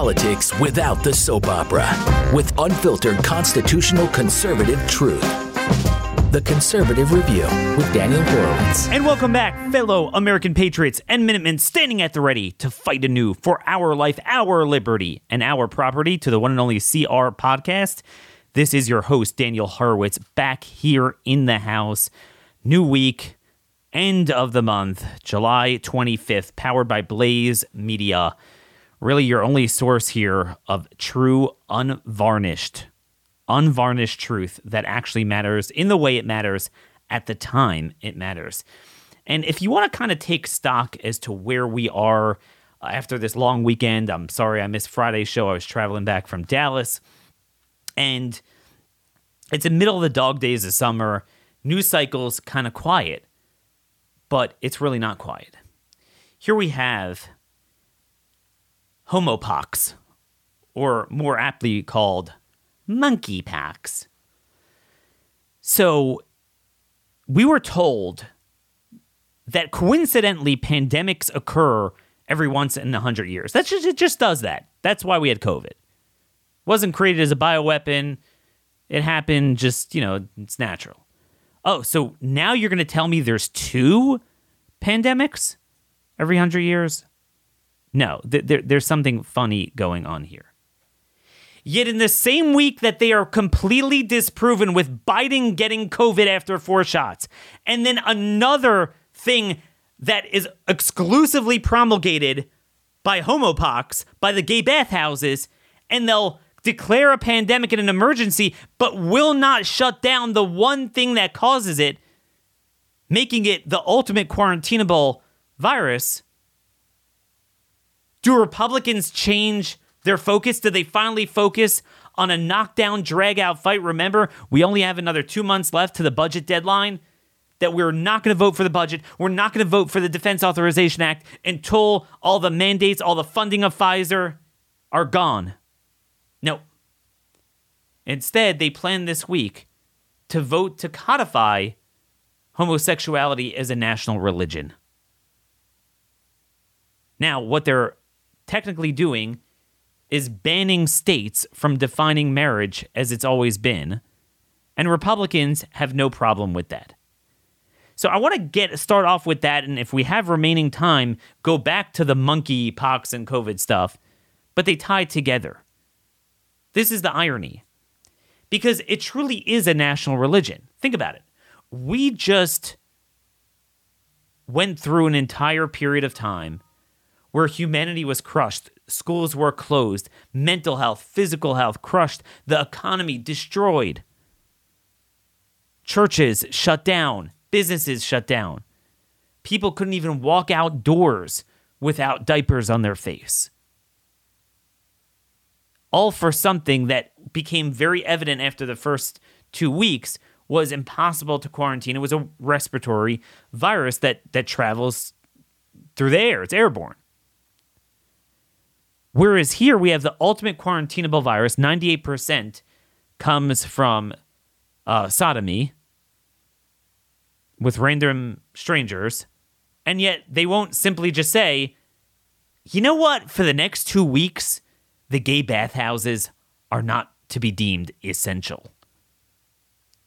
politics without the soap opera with unfiltered constitutional conservative truth. The Conservative Review with Daniel Horowitz. And welcome back, fellow American patriots and Minutemen standing at the ready to fight anew for our life, our liberty, and our property to the one and only CR podcast. This is your host, Daniel Horowitz, back here in the house. New week, end of the month, July 25th, powered by Blaze Media. Really, your only source here of true, unvarnished unvarnished truth that actually matters in the way it matters at the time it matters. And if you want to kind of take stock as to where we are uh, after this long weekend, I'm sorry I missed Friday's show. I was traveling back from Dallas. And it's the middle of the dog days of summer. News cycle's kind of quiet, but it's really not quiet. Here we have homopox, or more aptly called monkey monkeypox. So we were told that coincidentally pandemics occur every once in a hundred years. That's just it just does that. That's why we had COVID. It wasn't created as a bioweapon. It happened just, you know, it's natural. Oh, so now you're gonna tell me there's two pandemics every hundred years? No, th- there, there's something funny going on here. Yet in the same week that they are completely disproven with Biden getting COVID after four shots, and then another thing that is exclusively promulgated by homopox, by the gay bathhouses, and they'll declare a pandemic and an emergency, but will not shut down the one thing that causes it, making it the ultimate quarantinable virus. Do Republicans change their focus? Do they finally focus on a knockdown, drag out fight? Remember, we only have another two months left to the budget deadline. That we're not going to vote for the budget. We're not going to vote for the Defense Authorization Act until all the mandates, all the funding of Pfizer are gone. No. Instead, they plan this week to vote to codify homosexuality as a national religion. Now, what they're technically doing is banning states from defining marriage as it's always been, and Republicans have no problem with that. So I want to get start off with that, and if we have remaining time, go back to the monkey pox and COVID stuff, but they tie together. This is the irony, because it truly is a national religion. Think about it. We just went through an entire period of time where humanity was crushed schools were closed, mental health, physical health crushed, the economy destroyed, churches shut down, businesses shut down. People couldn't even walk outdoors without diapers on their face. All for something that became very evident after the first two weeks was impossible to quarantine. It was a respiratory virus that, that travels through the air, it's airborne. Whereas here we have the ultimate quarantinable virus, 98% comes from uh, sodomy with random strangers. And yet they won't simply just say, you know what, for the next two weeks, the gay bathhouses are not to be deemed essential.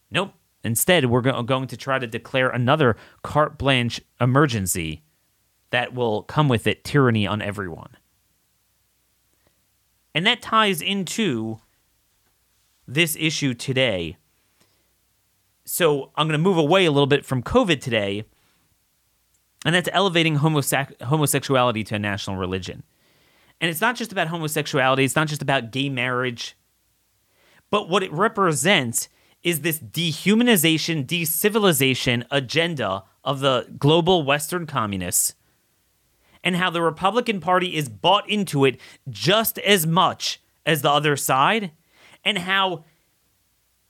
Nope. Instead, we're go- going to try to declare another carte blanche emergency that will come with it tyranny on everyone. And that ties into this issue today. So I'm going to move away a little bit from COVID today, and that's elevating homose- homosexuality to a national religion. And it's not just about homosexuality, it's not just about gay marriage, but what it represents is this dehumanization, decivilization agenda of the global Western communists and how the Republican Party is bought into it just as much as the other side, and how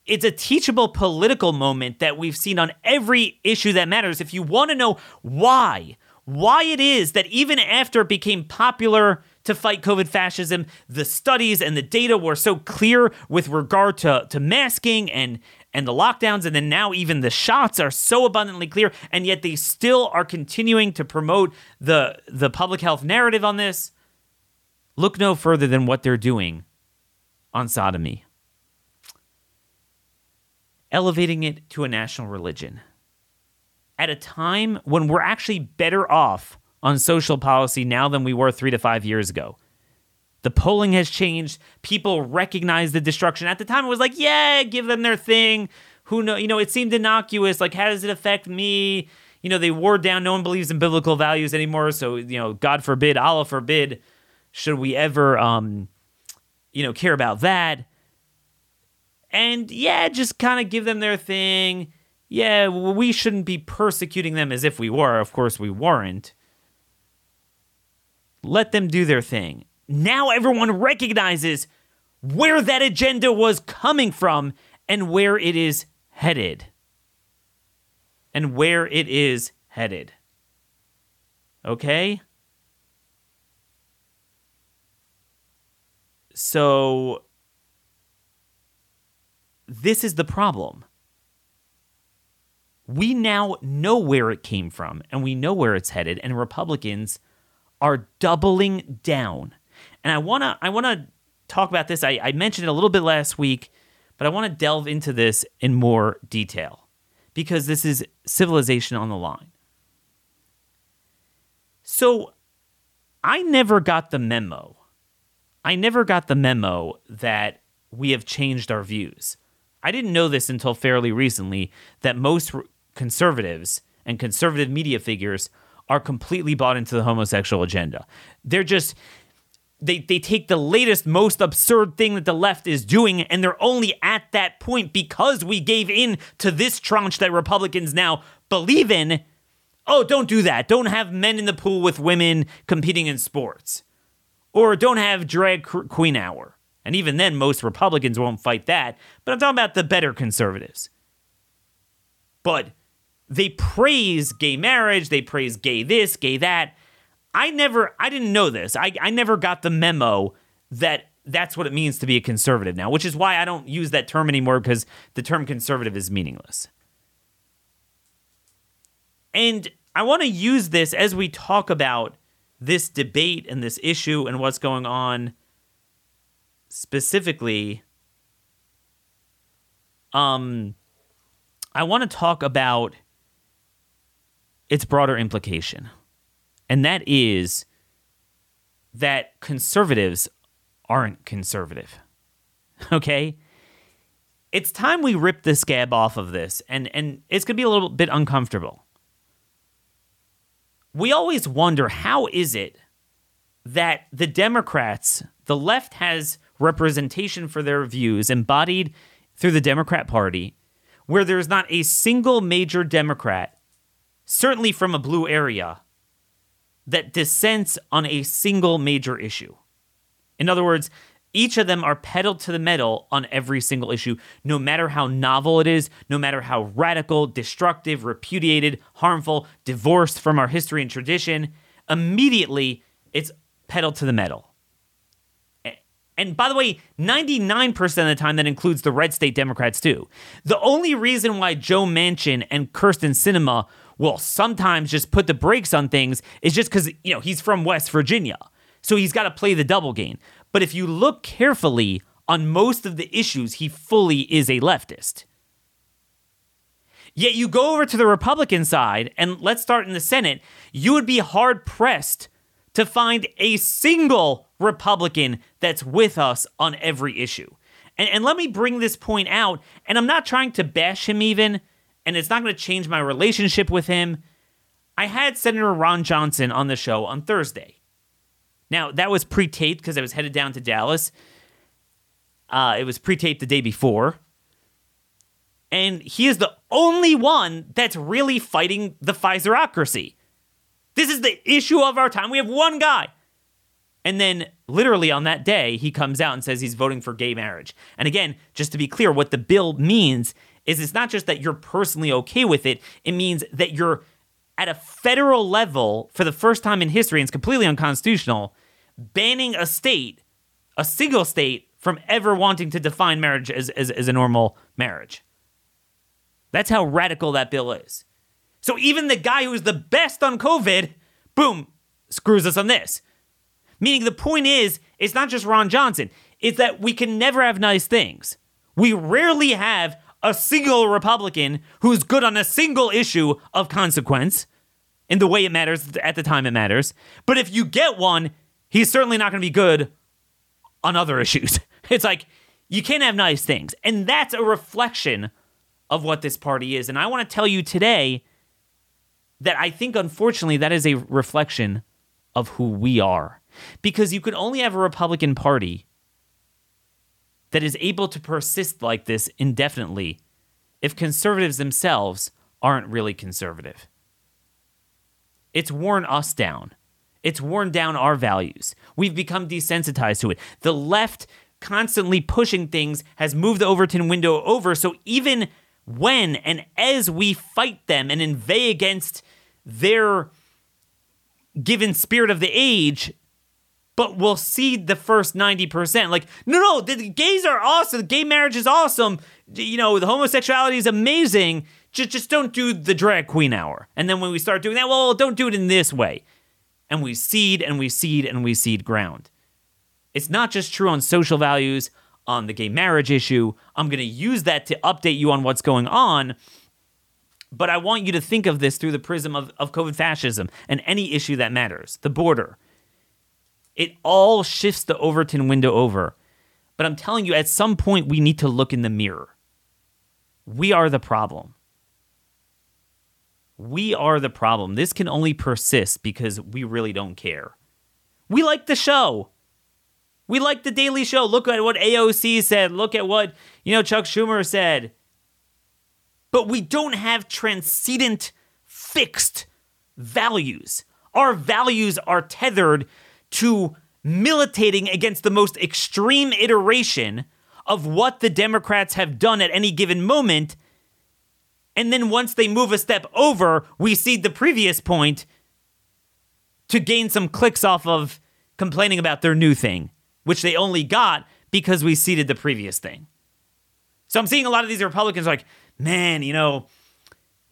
it's a teachable political moment that we've seen on every issue that matters. If you want to know why, why it is that even after it became popular to fight COVID fascism, the studies and the data were so clear with regard to, to masking and, and the lockdowns, and then now even the shots are so abundantly clear, and yet they still are continuing to promote the the public health narrative on this. Look no further than what they're doing on sodomy, elevating it to a national religion at a time when we're actually better off on social policy now than we were three to five years ago. The polling has changed. People recognize the destruction. At the time, it was like, yeah, give them their thing. Who know? You know, it seemed innocuous. Like, how does it affect me? You know, they wore down. No one believes in biblical values anymore. So, you know, God forbid, Allah forbid, should we ever, um, you know, care about that? And yeah, just kind of give them their thing. Yeah, we shouldn't be persecuting them as if we were. Of course, we weren't. Let them do their thing. Now everyone recognizes where that agenda was coming from and where it is headed. And where it is headed. Okay? So, this is the problem. We now know where it came from and we know where it's headed, and Republicans are doubling down. And I wanna I wanna talk about this. I, I mentioned it a little bit last week, but I want to delve into this in more detail because this is civilization on the line. So I never got the memo. I never got the memo that we have changed our views. I didn't know this until fairly recently that most conservatives and conservative media figures are completely bought into the homosexual agenda. They're just they they take the latest most absurd thing that the left is doing and they're only at that point because we gave in to this tranche that Republicans now believe in. Oh, don't do that. Don't have men in the pool with women competing in sports. Or don't have drag queen hour. And even then most Republicans won't fight that, but I'm talking about the better conservatives. But they praise gay marriage, they praise gay this, gay that. I never, I didn't know this. I, I never got the memo that that's what it means to be a conservative now, which is why I don't use that term anymore because the term conservative is meaningless. And I want to use this as we talk about this debate and this issue and what's going on specifically. Um, I want to talk about its broader implication. And that is that conservatives aren't conservative. Okay? It's time we rip the scab off of this, and, and it's going to be a little bit uncomfortable. We always wonder how is it that the Democrats, the left has representation for their views embodied through the Democrat Party, where there's not a single major Democrat, certainly from a blue area, that dissents on a single major issue. In other words, each of them are pedaled to the metal on every single issue, no matter how novel it is, no matter how radical, destructive, repudiated, harmful, divorced from our history and tradition. Immediately, it's pedaled to the metal. And by the way, 99% of the time that includes the red state Democrats too. The only reason why Joe Manchin and Kyrsten Sinema will sometimes just put the brakes on things is just because, you know, he's from West Virginia. So he's got to play the double game. But if you look carefully on most of the issues, he fully is a leftist. Yet you go over to the Republican side, and let's start in the Senate, you would be hard pressed to find a single Republican that's with us on every issue. And, and let me bring this point out, and I'm not trying to bash him even, and it's not going to change my relationship with him. I had Senator Ron Johnson on the show on Thursday. Now, that was pre taped because I was headed down to Dallas. Uh, it was pre taped the day before. And he is the only one that's really fighting the Pfizerocracy. This is the issue of our time. We have one guy. And then, literally on that day, he comes out and says he's voting for gay marriage. And again, just to be clear, what the bill means is it's not just that you're personally okay with it, it means that you're at a federal level for the first time in history, and it's completely unconstitutional, banning a state, a single state, from ever wanting to define marriage as, as, as a normal marriage. That's how radical that bill is. So even the guy who's the best on COVID, boom, screws us on this. Meaning the point is, it's not just Ron Johnson, it's that we can never have nice things. We rarely have a single Republican who's good on a single issue of consequence in the way it matters at the time it matters. But if you get one, he's certainly not going to be good on other issues. It's like you can't have nice things. And that's a reflection of what this party is. And I want to tell you today that I think, unfortunately, that is a reflection of who we are. Because you could only have a Republican Party that is able to persist like this indefinitely if conservatives themselves aren't really conservative. It's worn us down. It's worn down our values. We've become desensitized to it. The left constantly pushing things has moved the Overton window over. So even when and as we fight them and inveigh against their given spirit of the age, but we'll cede the first 90%. Like, no, no, the gays are awesome. Gay marriage is awesome. You know, the homosexuality is amazing. Just, just don't do the drag queen hour. And then when we start doing that, well, don't do it in this way. And we cede and we cede and we cede ground. It's not just true on social values, on the gay marriage issue. I'm going to use that to update you on what's going on. But I want you to think of this through the prism of, of COVID fascism and any issue that matters the border. It all shifts the Overton window over. But I'm telling you, at some point, we need to look in the mirror. We are the problem. We are the problem. This can only persist because we really don't care. We like the show. We like the Daily Show. Look at what AOC said. Look at what, you know, Chuck Schumer said. But we don't have transcendent, fixed values. Our values are tethered to militating against the most extreme iteration of what the Democrats have done at any given moment. And then once they move a step over, we see the previous point to gain some clicks off of complaining about their new thing, which they only got because we ceded the previous thing. So I'm seeing a lot of these Republicans like, man, you know,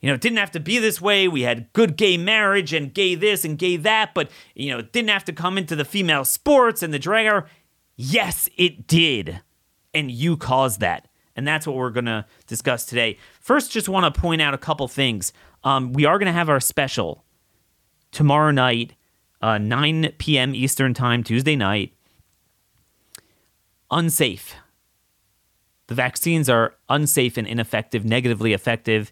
you know, it didn't have to be this way. We had good gay marriage and gay this and gay that, but, you know, it didn't have to come into the female sports and the drag hour. Yes, it did. And you caused that. And that's what we're going to discuss today. First, just want to point out a couple things. Um, we are going to have our special tomorrow night, uh, 9 p.m. Eastern Time, Tuesday night. Unsafe. The vaccines are unsafe and ineffective, negatively effective.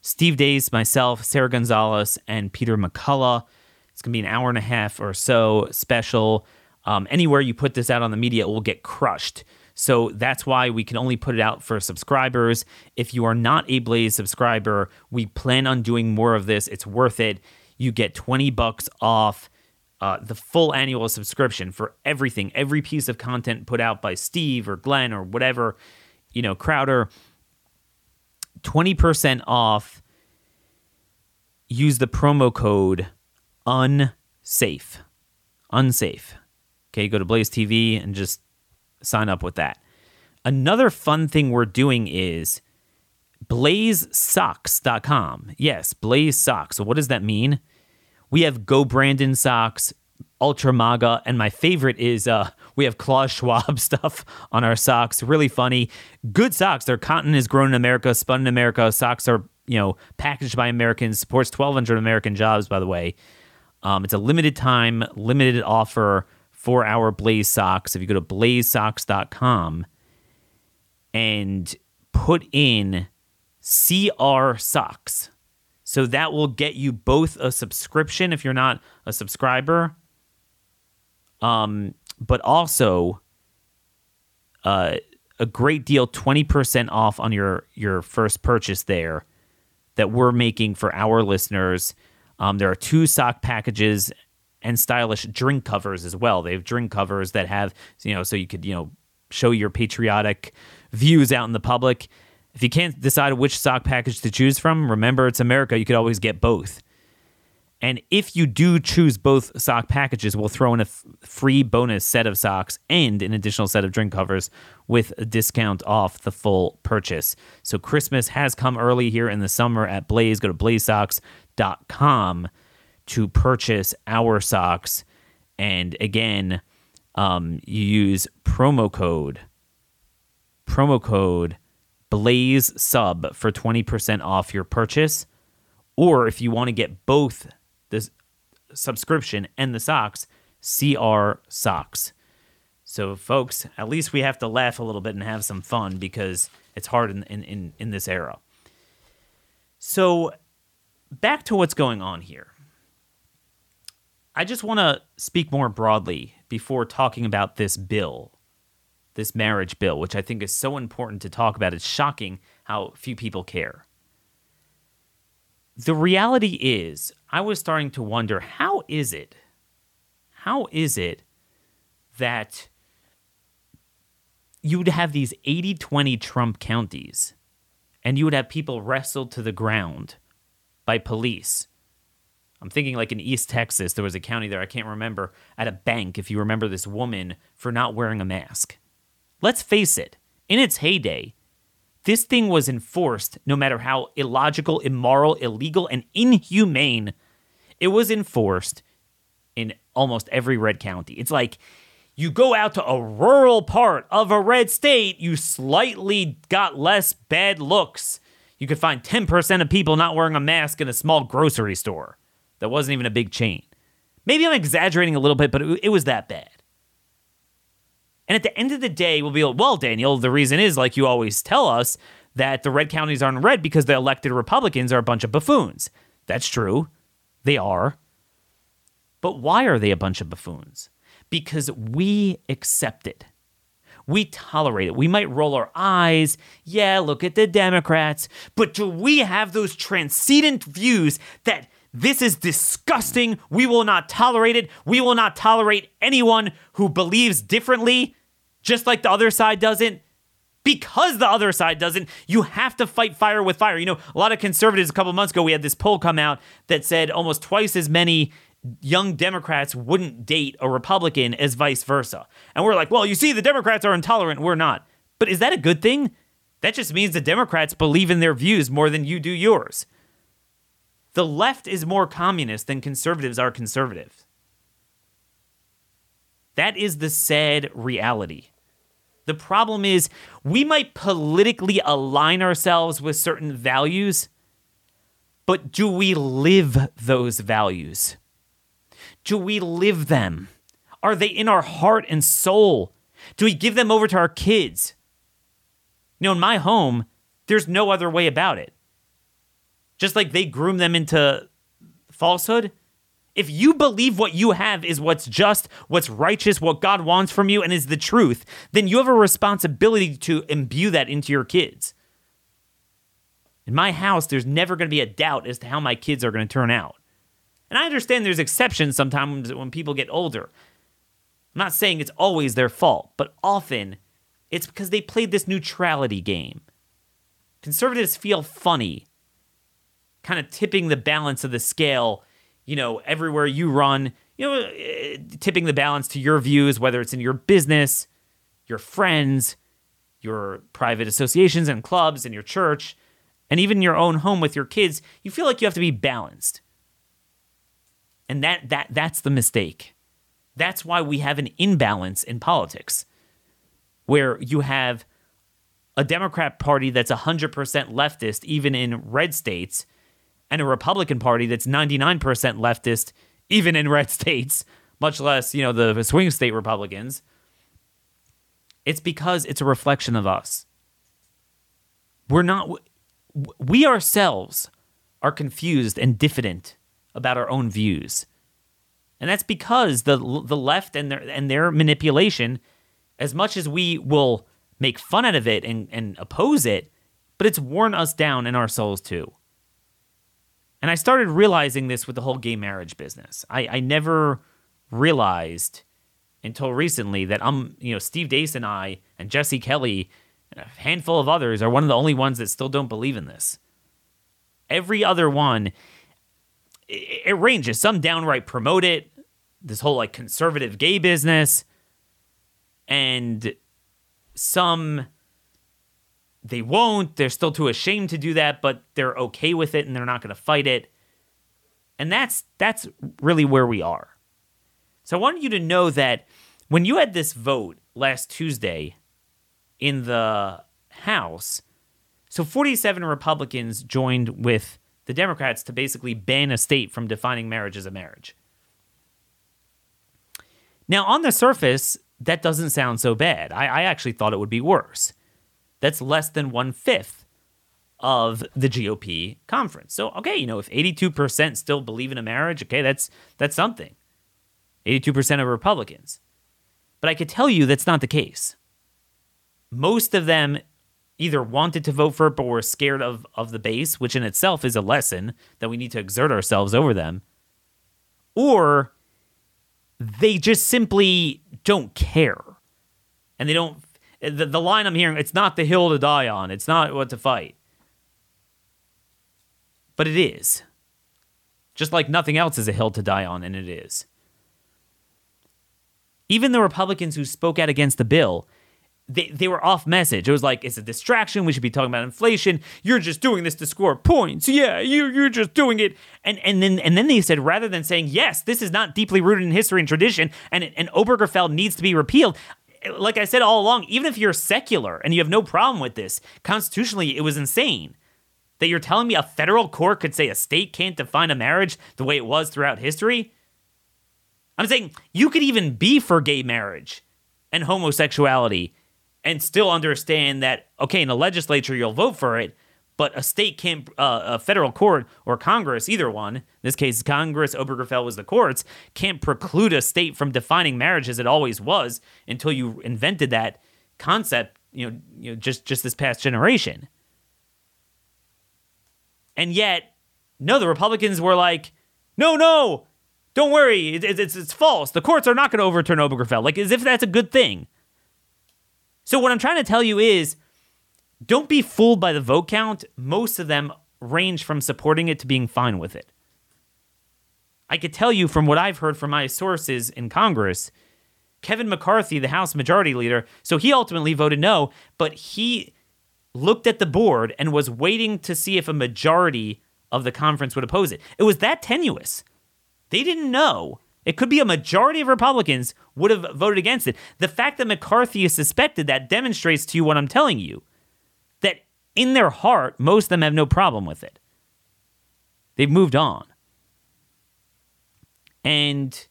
Steve Deace, myself, Sara Gonzales, and Peter McCullough. It's going to be an hour and a half or so special. Um, anywhere you put this out on the media, it will get crushed. So that's why we can only put it out for subscribers. If you are not a Blaze subscriber, we plan on doing more of this. It's worth it. You get 20 bucks off uh, the full annual subscription for everything, every piece of content put out by Steve or Glenn or whatever, you know, Crowder. 20% off. Use the promo code UNSAFE. Unsafe. Okay, go to Blaze TV and just sign up with that. Another fun thing we're doing is blazesocks.com. Yes, Blaze Socks. So, what does that mean? We have Go Brandon socks, Ultra MAGA, and my favorite is uh, we have Klaus Schwab stuff on our socks. Really funny. Good socks. Their cotton is grown in America, spun in America. Socks are, you know, packaged by Americans, supports 1,200 American jobs, by the way. Um, it's a limited time, limited offer for our Blaze socks. If you go to blazesocks.com and put in CR socks, so that will get you both a subscription if you're not a subscriber um, but also uh, a great deal 20% off on your your first purchase there that we're making for our listeners. Um, there are two sock packages and stylish drink covers as well. They have drink covers that have you know so you could you know show your patriotic views out in the public. If you can't decide which sock package to choose from remember it's america. You could always get both and if you do choose both sock packages, we'll throw in a f- free bonus set of socks and an additional set of drink covers with a discount off the full purchase. So Christmas has come early here in the summer at Blaze. Go to blazesocks.com to purchase our socks And again, um, you use promo code promo code Blaze Sub for 20% off your purchase. Or if you want to get both the subscription and the socks, CR Socks. So, folks, at least we have to laugh a little bit and have some fun because it's hard in, in, in, in this era. So, back to what's going on here. I just want to speak more broadly before talking about this bill, this marriage bill, which I think is so important to talk about. It's shocking how few people care. The reality is, I was starting to wonder how is it, how is it that you would have these 80 20 Trump counties and you would have people wrestled to the ground by police I'm thinking like in East Texas, there was a county there, I can't remember, at a bank, if you remember this woman for not wearing a mask. Let's face it, in its heyday, this thing was enforced no matter how illogical, immoral, illegal, and inhumane it was enforced in almost every red county. It's like you go out to a rural part of a red state, you slightly got less bad looks. You could find 10% of people not wearing a mask in a small grocery store that wasn't even a big chain. Maybe I'm exaggerating a little bit, but it, it was that bad. And at the end of the day, we'll be like, well, Daniel, the reason is, like you always tell us, that the red counties aren't red because the elected Republicans are a bunch of buffoons. That's true. They are. But why are they a bunch of buffoons? Because we accept it. We tolerate it. We might roll our eyes. Yeah, look at the Democrats. But do we have those transcendent views that this is disgusting. We will not tolerate it. We will not tolerate anyone who believes differently, just like the other side doesn't. Because the other side doesn't, you have to fight fire with fire. You know, a lot of conservatives a couple months ago, we had this poll come out that said almost twice as many young Democrats wouldn't date a Republican as vice versa. And we're like, well, you see, the Democrats are intolerant. We're not. But is that a good thing? That just means the Democrats believe in their views more than you do yours. The left is more communist than conservatives are conservative. That is the sad reality. The problem is, we might politically align ourselves with certain values, but do we live those values? Do we live them? Are they in our heart and soul? Do we give them over to our kids? You know, in my home, there's no other way about it just like they groom them into falsehood. If you believe what you have is what's just, what's righteous, what God wants from you, and is the truth, then you have a responsibility to imbue that into your kids. In my house, there's never going to be a doubt as to how my kids are going to turn out. And I understand there's exceptions sometimes when people get older. I'm not saying it's always their fault, but often it's because they played this neutrality game. Conservatives feel funny kind of tipping the balance of the scale, you know, everywhere you run, you know, eh, tipping the balance to your views, whether it's in your business, your friends, your private associations and clubs, and your church, and even your own home with your kids, you feel like you have to be balanced. And that that that's the mistake. That's why we have an imbalance in politics where you have a Democrat party that's 100% leftist even in red states and a Republican Party that's 99% leftist, even in red states, much less, you know, the swing state Republicans. It's because it's a reflection of us. We're not, we ourselves are confused and diffident about our own views. And that's because the the left and their and their manipulation, as much as we will make fun out of it and, and oppose it, but it's worn us down in our souls too. And I started realizing this with the whole gay marriage business. I, I never realized until recently that I'm, you know, Steve Deace and I and Jesse Kelly and a handful of others are one of the only ones that still don't believe in this. Every other one, it, it ranges. Some downright promote it, this whole like conservative gay business, and some they won't. They're still too ashamed to do that, but they're okay with it and they're not going to fight it. And that's that's really where we are. So I wanted you to know that when you had this vote last Tuesday in the House, so 47 Republicans joined with the Democrats to basically ban a state from defining marriage as a marriage. Now, on the surface, that doesn't sound so bad. I, I actually thought it would be worse. That's less than one fifth of the GOP conference. So, okay, you know, if 82% still believe in a marriage, okay, that's that's something. 82% of Republicans. But I could tell you that's not the case. Most of them either wanted to vote for it but were scared of, of the base, which in itself is a lesson that we need to exert ourselves over them, or they just simply don't care. And they don't, the, the line I'm hearing, it's not the hill to die on, it's not what to fight. But it is. Just like nothing else is a hill to die on, and it is. Even the Republicans who spoke out against the bill they, they were off message. It was like, it's a distraction. We should be talking about inflation. You're just doing this to score points. Yeah, you, you're just doing it. And, and, then, and then they said, rather than saying, yes, this is not deeply rooted in history and tradition, and, and Obergefell needs to be repealed, like I said all along, even if you're secular and you have no problem with this, constitutionally, it was insane. That you're telling me a federal court could say a state can't define a marriage the way it was throughout history? I'm saying you could even be for gay marriage and homosexuality and still understand that okay, in the legislature you'll vote for it, but a state can't, uh, a federal court or Congress, either one, in this case Congress, Obergefell was the courts, can't preclude a state from defining marriage as it always was until you invented that concept, you know, you know just just this past generation. And yet, no, the Republicans were like, no, no, don't worry, it, it, it's it's false. The courts are not going to overturn Obergefell, like as if that's a good thing. So what I'm trying to tell you is don't be fooled by the vote count. Most of them range from supporting it to being fine with it. I could tell you from what I've heard from my sources in Congress, Kevin McCarthy, the House Majority Leader, so he ultimately voted no, but he looked at the board and was waiting to see if a majority of the conference would oppose it. It was that tenuous. They didn't know it could be a majority of Republicans would have voted against it. The fact that McCarthy is suspected that demonstrates to you what I'm telling you in their heart, most of them have no problem with it. They've moved on. And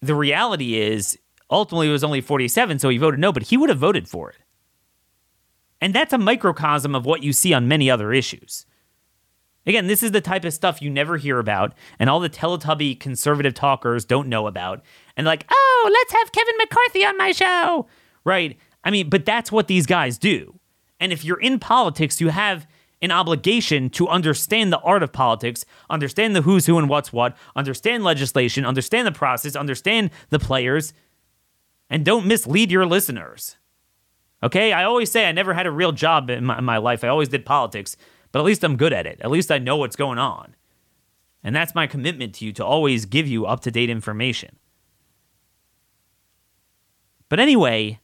the reality is, ultimately, it was only 47, so he voted no, but he would have voted for it. And that's a microcosm of what you see on many other issues. Again, this is the type of stuff you never hear about, and all the Teletubby conservative talkers don't know about. And like, oh, let's have Kevin McCarthy on my show. Right? I mean, but that's what these guys do. And if you're in politics, you have an obligation to understand the art of politics, understand the who's who and what's what, understand legislation, understand the process, understand the players, and don't mislead your listeners. Okay? I always say I never had a real job in my, in my life, I always did politics but at least I'm good at it. At least I know what's going on. And that's my commitment to you to always give you up to date information. But anyway,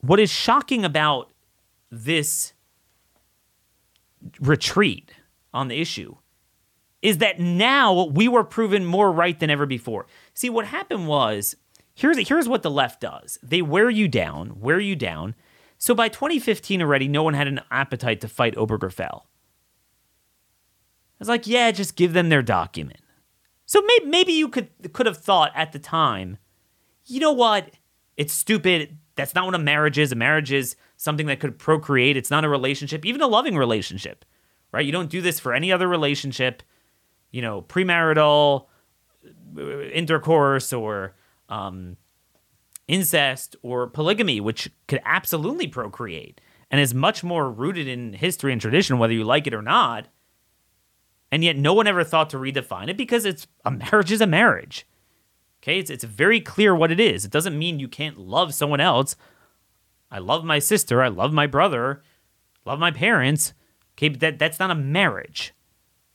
what is shocking about this retreat on the issue is that now we were proven more right than ever before. See, what happened was here's here's what the left does. They wear you down, wear you down, so by 2015 already, no one had an appetite to fight Obergefell. I was like, yeah, just give them their document. So maybe, maybe you could could have thought at the time, you know what? It's stupid. That's not what a marriage is. A marriage is something that could procreate. It's not a relationship, even a loving relationship, right? You don't do this for any other relationship, you know, premarital intercourse or um, incest or polygamy, which could absolutely procreate and is much more rooted in history and tradition, whether you like it or not. And yet, no one ever thought to redefine it because it's a marriage is a marriage. Okay, it's, it's very clear what it is. It doesn't mean you can't love someone else. I love my sister. I love my brother. Love my parents. Okay, but that, that's not a marriage.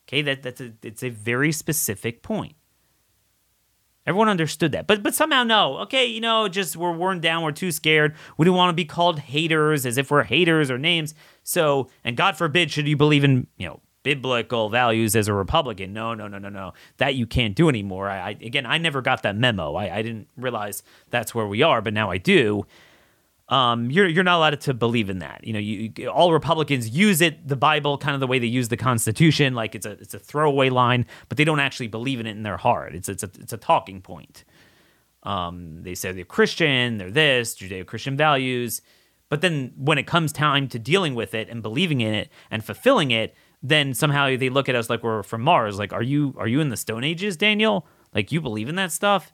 Okay, that, that's a, it's a very specific point. Everyone understood that. But but somehow no. Okay, you know, just we're worn down, we're too scared. We don't want to be called haters as if we're haters or names. So, and God forbid should you believe in, you know, biblical values as a Republican. No, no, no, no, no. That you can't do anymore. I, I again, I never got that memo. I, I didn't realize that's where we are, but now I do. Um, you're you're not allowed to believe in that. You know, you, all Republicans use it, the Bible, kind of the way they use the Constitution, like it's a it's a throwaway line, but they don't actually believe in it in their heart. It's it's a it's a talking point. Um, they say they're Christian, they're this, Judeo-Christian values, but then when it comes time to dealing with it and believing in it and fulfilling it, then somehow they look at us like we're from Mars. Like, are you are you in the Stone Ages, Daniel? Like you believe in that stuff?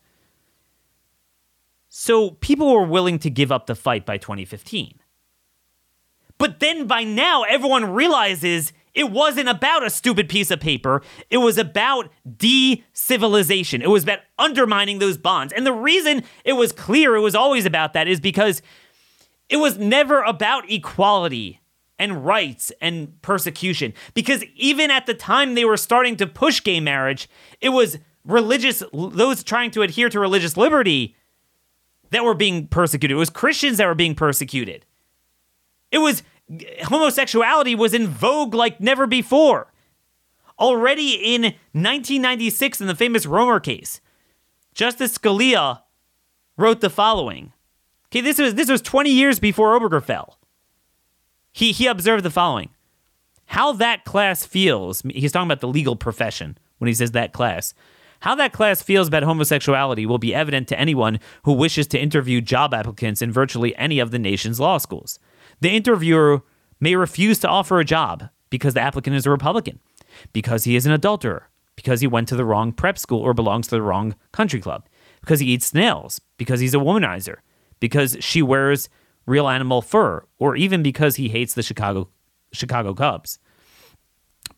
So people were willing to give up the fight by 2015. But then by now, everyone realizes it wasn't about a stupid piece of paper. It was about de-civilization. It was about undermining those bonds. And the reason it was clear it was always about that is because it was never about equality and rights and persecution. Because even at the time they were starting to push gay marriage, it was religious, those trying to adhere to religious liberty that were being persecuted. It was Christians that were being persecuted. It was homosexuality was in vogue like never before. Already in 1996, in the famous Romer case, Justice Scalia wrote the following. Okay, this was this was 20 years before Obergefell. He he observed the following: How that class feels. He's talking about the legal profession when he says that class. How that class feels about homosexuality will be evident to anyone who wishes to interview job applicants in virtually any of the nation's law schools. The interviewer may refuse to offer a job because the applicant is a Republican, because he is an adulterer, because he went to the wrong prep school or belongs to the wrong country club, because he eats snails, because he's a womanizer, because she wears real animal fur, or even because he hates the Chicago Chicago Cubs.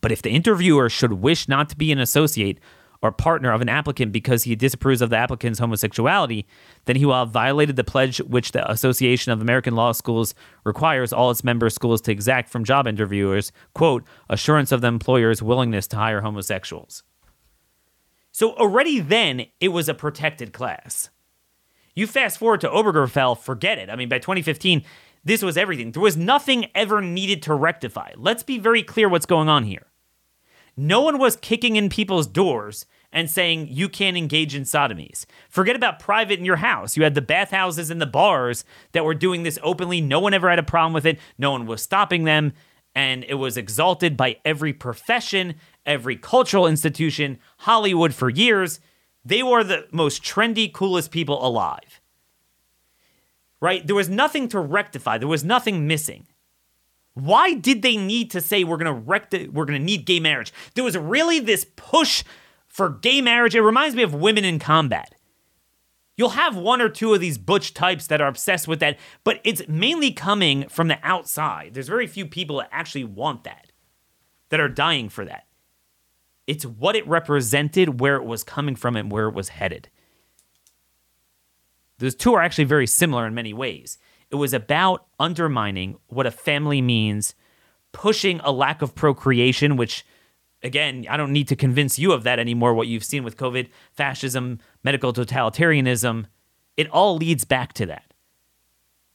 But if the interviewer should wish not to be an associate or partner of an applicant because he disapproves of the applicant's homosexuality, then he will have violated the pledge which the Association of American Law Schools requires all its member schools to exact from job interviewers, quote, assurance of the employer's willingness to hire homosexuals. So already then, it was a protected class. You fast forward to Obergefell, forget it. I mean, by 2015, this was everything. There was nothing ever needed to rectify. Let's be very clear what's going on here. No one was kicking in people's doors and saying you can't engage in sodomies. Forget about private in your house. You had the bathhouses and the bars that were doing this openly. No one ever had a problem with it. No one was stopping them. And it was exalted by every profession, every cultural institution, Hollywood for years. They were the most trendy, coolest people alive. Right? There was nothing to rectify, there was nothing missing. Why did they need to say we're gonna recti- we're gonna need gay marriage? There was really this push for gay marriage. It reminds me of women in combat. You'll have one or two of these butch types that are obsessed with that, but it's mainly coming from the outside. There's very few people that actually want that, that are dying for that. It's what it represented, where it was coming from, and where it was headed. Those two are actually very similar in many ways. It was about undermining what a family means, pushing a lack of procreation, which, again, I don't need to convince you of that anymore. What you've seen with COVID, fascism, medical totalitarianism, it all leads back to that.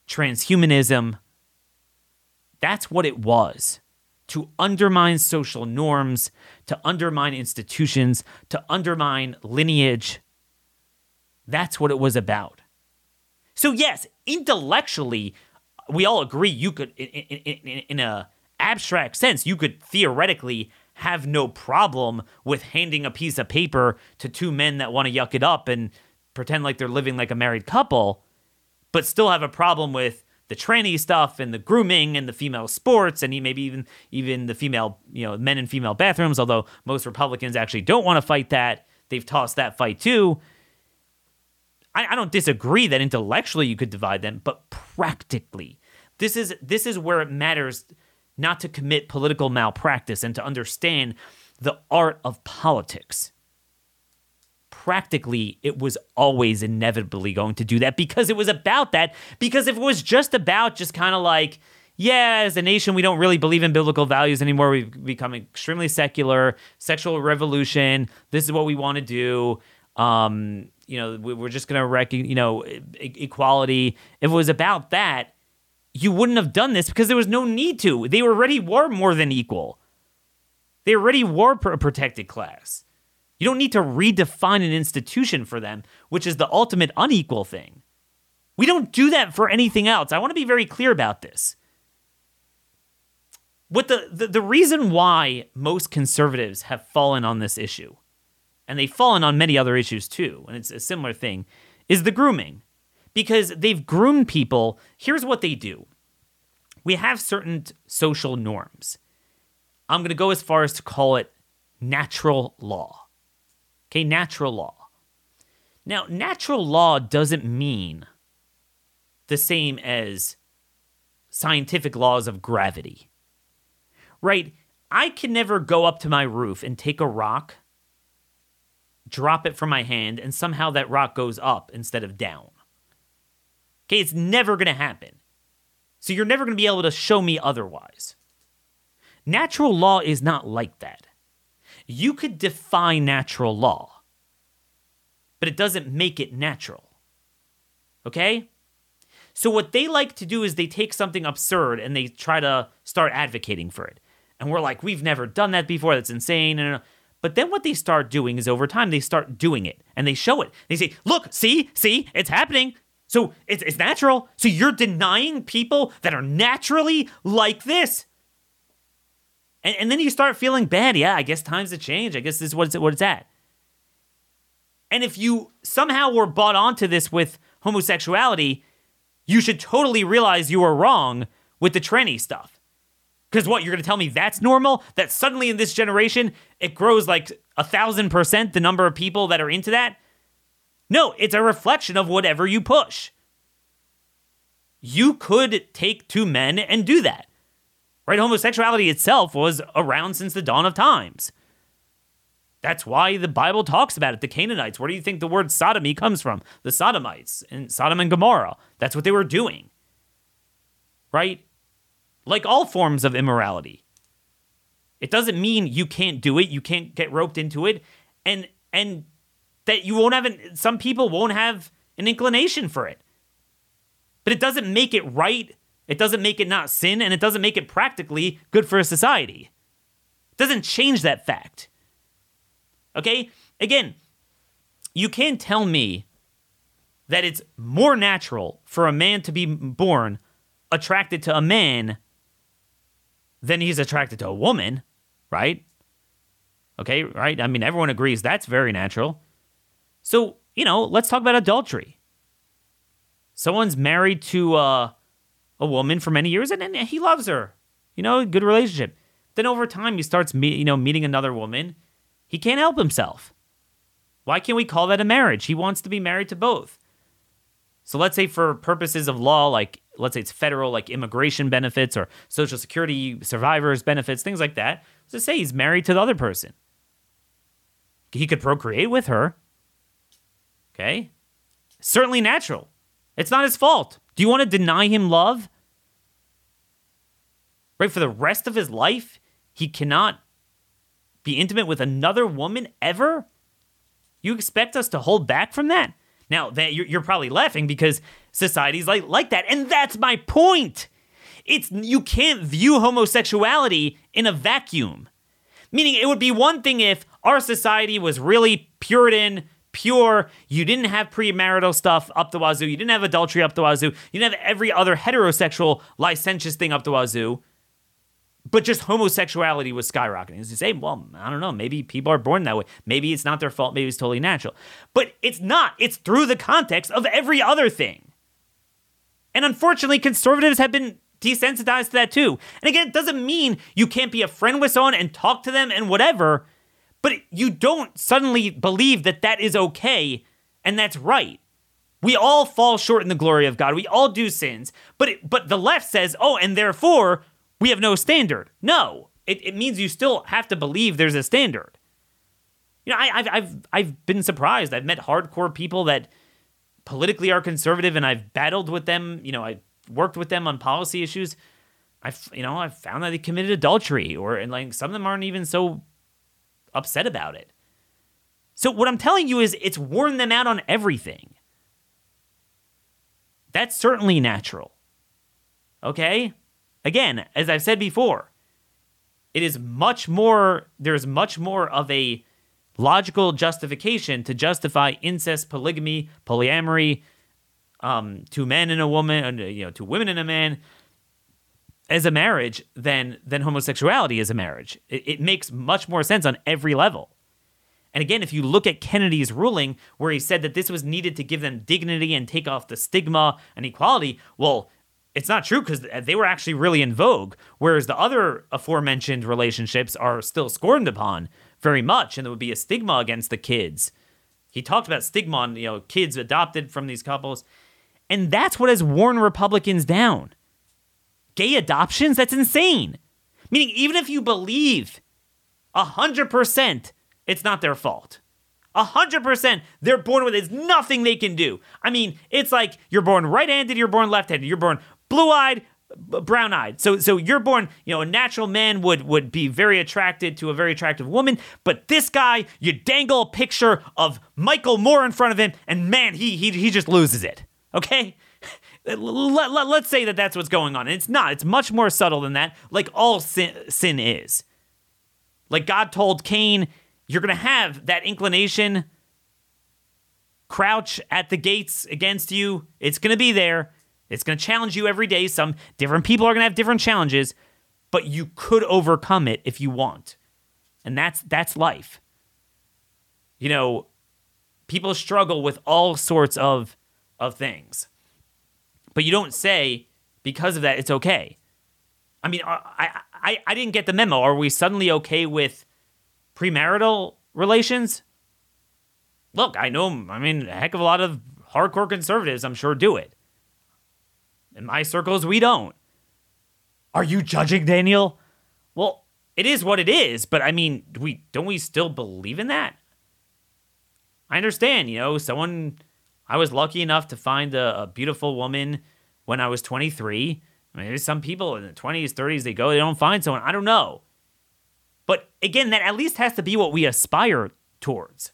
Transhumanism, that's what it was to undermine social norms, to undermine institutions, to undermine lineage. That's what it was about. So yes, intellectually, we all agree you could, in, in a abstract sense, you could theoretically have no problem with handing a piece of paper to two men that want to yuck it up and pretend like they're living like a married couple, but still have a problem with the tranny stuff and the grooming and the female sports and maybe even even the female you know men and female bathrooms. Although most Republicans actually don't want to fight that, they've tossed that fight too. I, I don't disagree that intellectually you could divide them, but practically, this is this is where it matters not to commit political malpractice and to understand the art of politics. Practically, it was always inevitably going to do that because it was about that. Because if it was just about just kind of like, yeah, as a nation, we don't really believe in biblical values anymore. We've become extremely secular, sexual revolution. This is what we want to do. Um, you know, we're just going to wreck, you know, equality. If it was about that, you wouldn't have done this because there was no need to. They already were more than equal. They already were a protected class. You don't need to redefine an institution for them, which is the ultimate unequal thing. We don't do that for anything else. I want to be very clear about this. What the, the, the reason why most conservatives have fallen on this issue, and they've fallen on many other issues too, and it's a similar thing, is the grooming. Because they've groomed people. Here's what they do we have certain social norms. I'm going to go as far as to call it natural law. Okay, natural law. Now, natural law doesn't mean the same as scientific laws of gravity. Right? I can never go up to my roof and take a rock, drop it from my hand, and somehow that rock goes up instead of down. Okay, it's never going to happen. So you're never going to be able to show me otherwise. Natural law is not like that. You could defy natural law, but it doesn't make it natural. Okay? So what they like to do is they take something absurd and they try to start advocating for it. And we're like, we've never done that before. That's insane. Uh, but then what they start doing is over time, they start doing it and they show it. They say, look, see, see, it's happening. So it's, it's natural. So you're denying people that are naturally like this. And, and then you start feeling bad. Yeah, I guess times have changed. I guess this is what it's, what it's at. And if you somehow were bought onto this with homosexuality, you should totally realize you were wrong with the tranny stuff. Because what, you're going to tell me that's normal? That suddenly in this generation, it grows like a thousand percent the number of people that are into that? No, it's a reflection of whatever you push. You could take two men and do that. Right? Homosexuality itself was around since the dawn of times. That's why the Bible talks about it. The Canaanites. Where do you think the word sodomy comes from? The Sodomites and Sodom and Gomorrah. That's what they were doing. Right? Like all forms of immorality. It doesn't mean you can't do it, you can't get roped into it. And and that you won't have an, some people won't have an inclination for it. But it doesn't make it right. It doesn't make it not sin, and it doesn't make it practically good for a society. It doesn't change that fact. Okay? Again, you can't tell me that it's more natural for a man to be born attracted to a man than he's attracted to a woman, right? Okay, right? I mean, everyone agrees that's very natural. So, you know, let's talk about adultery. Someone's married to uh, a woman for many years and, and he loves her. You know, good relationship. Then over time, he starts, meet, you know, meeting another woman. He can't help himself. Why can't we call that a marriage? He wants to be married to both. So let's say for purposes of law, like let's say it's federal, like immigration benefits or social security survivors benefits, things like that. Let's say he's married to the other person. He could procreate with her. Okay? Certainly natural. It's not his fault. Do you want to deny him love? Right? For the rest of his life, he cannot be intimate with another woman ever? You expect us to hold back from that? Now, that you're, probably laughing because society's like like that, and that's my point. It's you can't view homosexuality in a vacuum. Meaning, it would be one thing if our society was really Puritan, pure. You didn't have premarital stuff up the wazoo. You didn't have adultery up the wazoo. You didn't have every other heterosexual licentious thing up the wazoo. But just homosexuality was skyrocketing. As you say, well, I don't know. Maybe people are born that way. Maybe it's not their fault. Maybe it's totally natural. But it's not. It's through the context of every other thing. And unfortunately, conservatives have been desensitized to that too. And again, it doesn't mean you can't be a friend with someone and talk to them and whatever. But you don't suddenly believe that that is okay and that's right. We all fall short in the glory of God. We all do sins. But it, but the left says, "Oh, and therefore we have no standard." No. It, it means you still have to believe there's a standard. You know, I, have I've I've been surprised. I've met hardcore people that politically are conservative, and I've battled with them. You know, I worked with them on policy issues. I've you know I've found that they committed adultery, or and like some of them aren't even so upset about it. So, what I'm telling you is it's worn them out on everything. That's certainly natural. Okay? Again, as I've said before, it is much more there's much more of a logical justification to justify incest, polygamy, polyamory, um, two men and a woman, uh, you know, two women and a man as a marriage than than homosexuality as a marriage. It, it makes much more sense on every level. And again, if you look at Kennedy's ruling, where he said that this was needed to give them dignity and take off the stigma and equality, well, it's not true because they were actually really in vogue, whereas the other aforementioned relationships are still scorned upon very much, and there would be a stigma against the kids. He talked about stigma on you know kids adopted from these couples, and that's what has worn Republicans down. Gay adoptions, that's insane. Meaning, even if you believe hundred percent it's not their fault. 100% they're born with it. There's nothing they can do. I mean, it's like you're born right-handed, you're born left-handed, you're born blue-eyed, brown-eyed. So so you're born, you know, a natural man would would be very attracted to a very attractive woman, but this guy, you dangle a picture of Michael Moore in front of him and man, he he he just loses it. Okay? Uh, let, let, let's say that that's what's going on. And it's not. It's much more subtle than that, like all sin, sin is. Like God told Cain, you're going to have that inclination crouch at the gates against you. It's going to be there. It's going to challenge you every day. Some different people are going to have different challenges, but you could overcome it if you want. And that's that's life. You know, people struggle with all sorts of of things. But you don't say because of that it's okay. I mean, uh, I I I didn't get the memo. Are we suddenly okay with premarital relations? Look, I know, I mean, a heck of a lot of hardcore conservatives, I'm sure, do it. In my circles, we don't. Are you judging Daniel? Well, it is what it is, but I mean, do we don't we still believe in that? I understand, you know, someone I was lucky enough to find a, a beautiful woman when I was 23. I mean, there's some people in the 20s, 30s, they go, they don't find someone. I don't know. But again, that at least has to be what we aspire towards.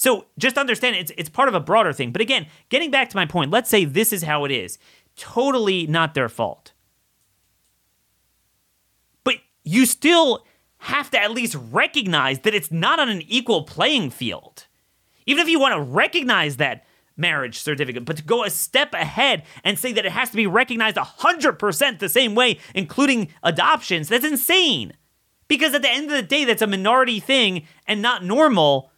So just understand it's it's part of a broader thing. But again, getting back to my point, let's say this is how it is. Totally not their fault. But you still have to at least recognize that it's not on an equal playing field. Even if you want to recognize that marriage certificate, but to go a step ahead and say that it has to be recognized 100% the same way, including adoptions, that's insane. Because at the end of the day, that's a minority thing and not normal.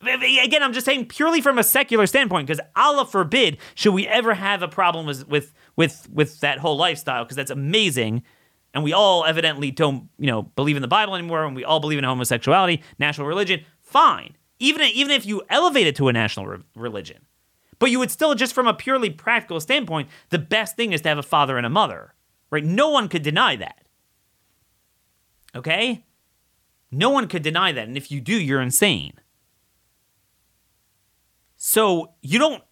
Again, I'm just saying purely from a secular standpoint, because Allah forbid should we ever have a problem with with with, with that whole lifestyle, because that's amazing. And we all evidently don't, you know, believe in the Bible anymore, and we all believe in homosexuality, national religion. Fine, even even if you elevate it to a national re- religion, but you would still, just from a purely practical standpoint, the best thing is to have a father and a mother, right? No one could deny that. Okay? No one could deny that. And if you do, you're insane. So you don't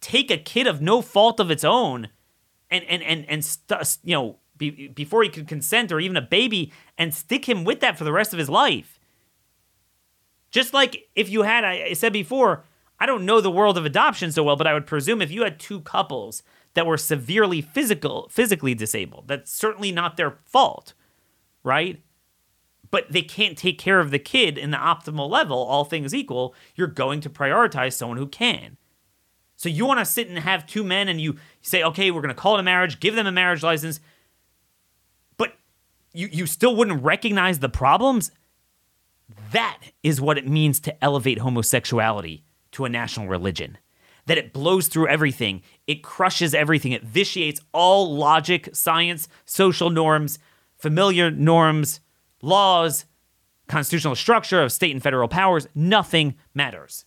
take a kid of no fault of its own and, and, and, and st- you know, be, before he could consent or even a baby and stick him with that for the rest of his life. Just like if you had, I said before, I don't know the world of adoption so well, but I would presume if you had two couples that were severely physical, physically disabled, that's certainly not their fault right? But they can't take care of the kid in the optimal level, all things equal. You're going to prioritize someone who can. So you want to sit and have two men and you say, okay, we're going to call it a marriage, give them a marriage license, but you, you still wouldn't recognize the problems? That is what it means to elevate homosexuality to a national religion. That it blows through everything, it crushes everything, it vitiates all logic, science, social norms, familiar norms, laws, constitutional structure of state and federal powers, nothing matters.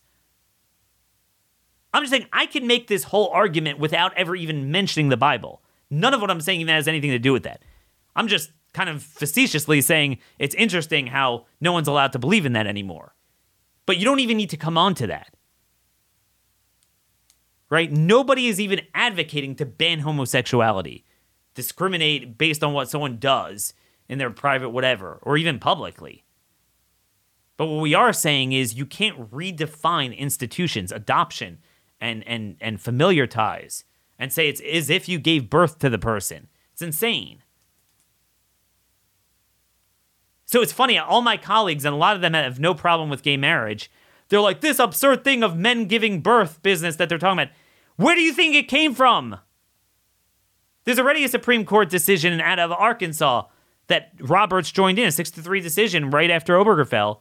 I'm just saying I can make this whole argument without ever even mentioning the Bible. None of what I'm saying even has anything to do with that. I'm just kind of facetiously saying it's interesting how no one's allowed to believe in that anymore. But you don't even need to come on to that. Right? Nobody is even advocating to ban homosexuality discriminate based on what someone does in their private whatever, or even publicly. But what we are saying is you can't redefine institutions, adoption, and and and familiar ties, and say it's as if you gave birth to the person. It's insane. So it's funny, all my colleagues, and a lot of them have no problem with gay marriage, they're like, this absurd thing of men giving birth business that they're talking about. Where do you think it came from? There's already a Supreme Court decision out of Arkansas that Roberts joined in, a 6 to 3 decision right after Obergefell,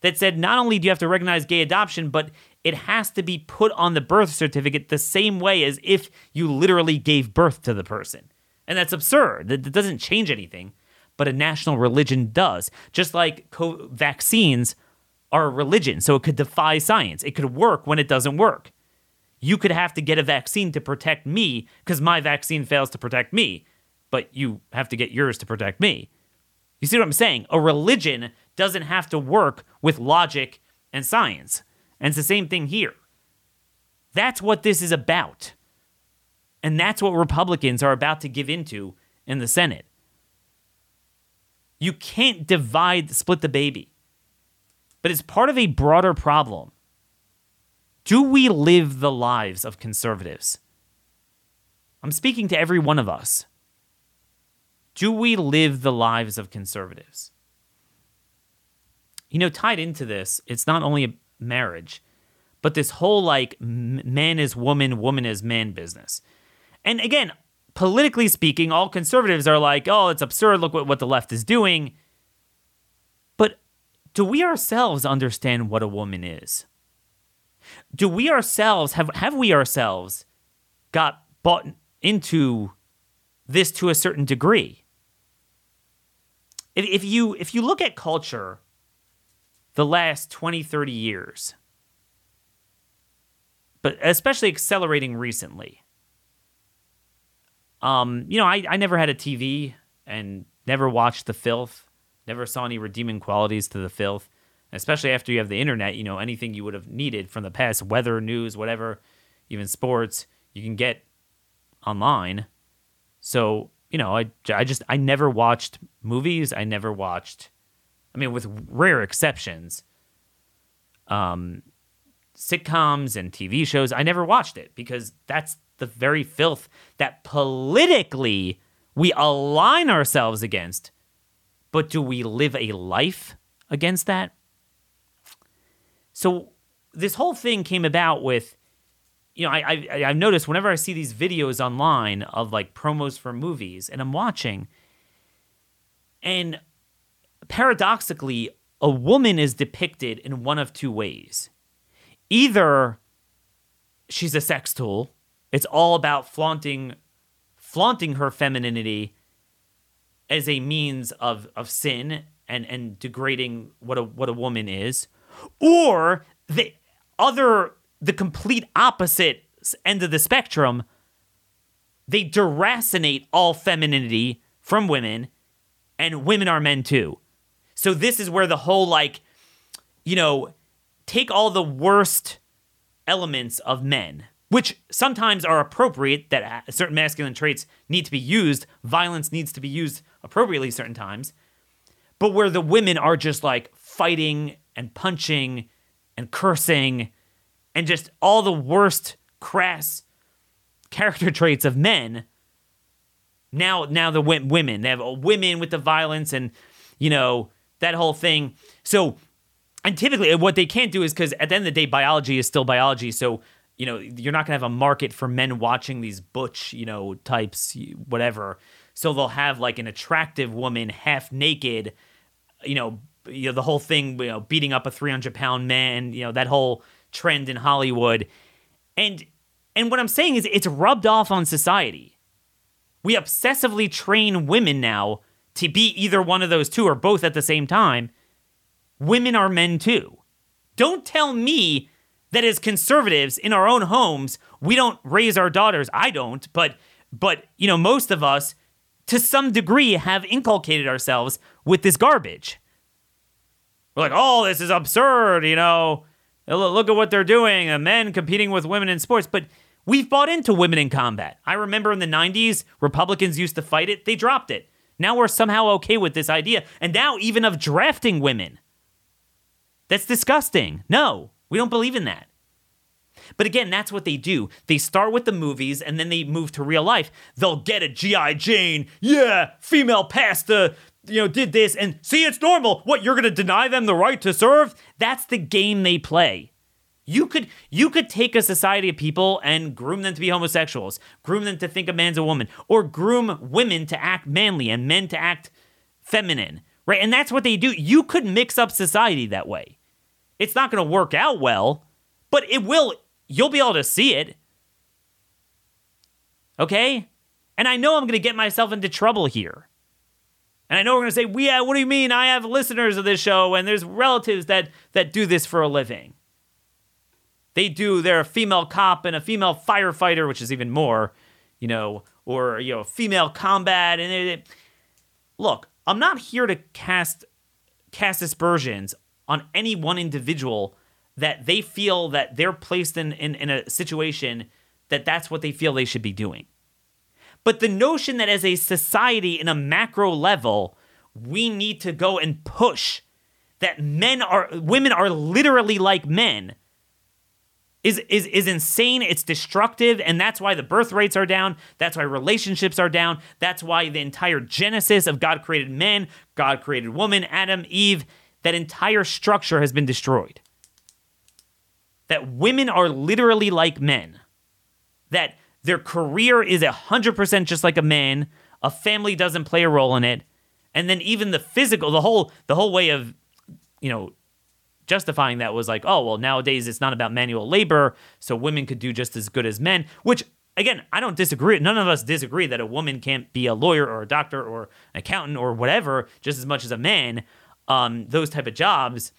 that said not only do you have to recognize gay adoption, but it has to be put on the birth certificate the same way as if you literally gave birth to the person. And that's absurd. That doesn't change anything, but a national religion does. Just like co- vaccines are a religion, so it could defy science. It could work when it doesn't work. You could have to get a vaccine to protect me because my vaccine fails to protect me, but you have to get yours to protect me. You see what I'm saying? A religion doesn't have to work with logic and science. And it's the same thing here. That's what this is about. And that's what Republicans are about to give into in the Senate. You can't divide, split the baby. But it's part of a broader problem. Do we live the lives of conservatives? I'm speaking to every one of us. Do we live the lives of conservatives? You know, tied into this, it's not only a marriage, but this whole like man is woman, woman is man business. And again, politically speaking, all conservatives are like, oh, it's absurd. Look what, what the left is doing. But do we ourselves understand what a woman is? Do we ourselves have have we ourselves got bought into this to a certain degree? If, you if you look at culture the last 20, 30 years, but especially accelerating recently, um, you know, I, I never had a TV and never watched the filth, never saw any redeeming qualities to the filth. Especially after you have the internet, you know, anything you would have needed from the past, weather, news, whatever, even sports, you can get online. So, you know, I, I just, I never watched movies. I never watched, I mean, with rare exceptions, um, sitcoms and TV shows. I never watched it because that's the very filth that politically we align ourselves against. But do we live a life against that? So this whole thing came about with, you know, I, I I've noticed whenever I see these videos online of like promos for movies, and I'm watching, and paradoxically, a woman is depicted in one of two ways. Either she's a sex tool, it's all about flaunting flaunting her femininity as a means of of sin and and degrading what a what a woman is. Or the other the complete opposite end of the spectrum. They deracinate all femininity from women and women are men too. So this is where the whole like you know take all the worst elements of men which sometimes are appropriate that certain masculine traits need to be used violence needs to be used appropriately certain times but where the women are just like fighting and punching and cursing and just all the worst crass character traits of men now now the women they have women with the violence and you know that whole thing. So and typically uh, what they can't do is because at the end of the day biology is still biology. So you know you're not going to have a market for men watching these butch you know types whatever. So they'll have like an attractive woman half naked you know you know the whole thing you know beating up a 300 pound man you know that whole trend in hollywood. And and what i'm saying is it's rubbed off on society. We obsessively train women now to be either one of those two or both at the same time. Women are men too. Don't tell me that as conservatives in our own homes we don't raise our daughters i don't but but you know most of us to some degree have inculcated ourselves with this garbage we're like, oh, this is absurd, you know. Look at what they're doing. Men competing with women in sports. But we've bought into women in combat. I remember in the 90s, Republicans used to fight it, they dropped it. Now we're somehow okay with this idea. And now, even of drafting women. That's disgusting. No, we don't believe in that. But again, that's what they do. They start with the movies and then they move to real life. They'll get a G.I. Jane. Yeah, female past the you know, did this and see it's normal. What, you're going to deny them the right to serve? That's the game they play. You could you could take a society of people and groom them to be homosexuals, groom them to think a man's a woman, or groom women to act manly and men to act feminine, right? And that's what they do. You could mix up society that way. It's not going to work out well, but it will you'll be able to see it. Okay? And I know I'm going to get myself into trouble here. And I know we're going to say, "Yeah, what do you mean? I have listeners of this show and there's relatives that that do this for a living." They do they're a female cop and a female firefighter, which is even more, you know, or you know, female combat and it, look, I'm not here to cast cast aspersions on any one individual that they feel that they're placed in, in, in a situation that that's what they feel they should be doing. But the notion that as a society in a macro level, we need to go and push that men are women are literally like men is is is insane. It's destructive, and that's why the birth rates are down. That's why relationships are down. That's why the entire genesis of God created men, God created woman, Adam, Eve, that entire structure has been destroyed. That women are literally like men. That their career is 100% just like a man. A family doesn't play a role in it. And then even the physical, the whole the whole way of you know justifying that was like, oh, well, nowadays it's not about manual labor, so women could do just as good as men, which again, I don't disagree. None of us disagree that a woman can't be a lawyer or a doctor or an accountant or whatever just as much as a man. Um, those type of jobs.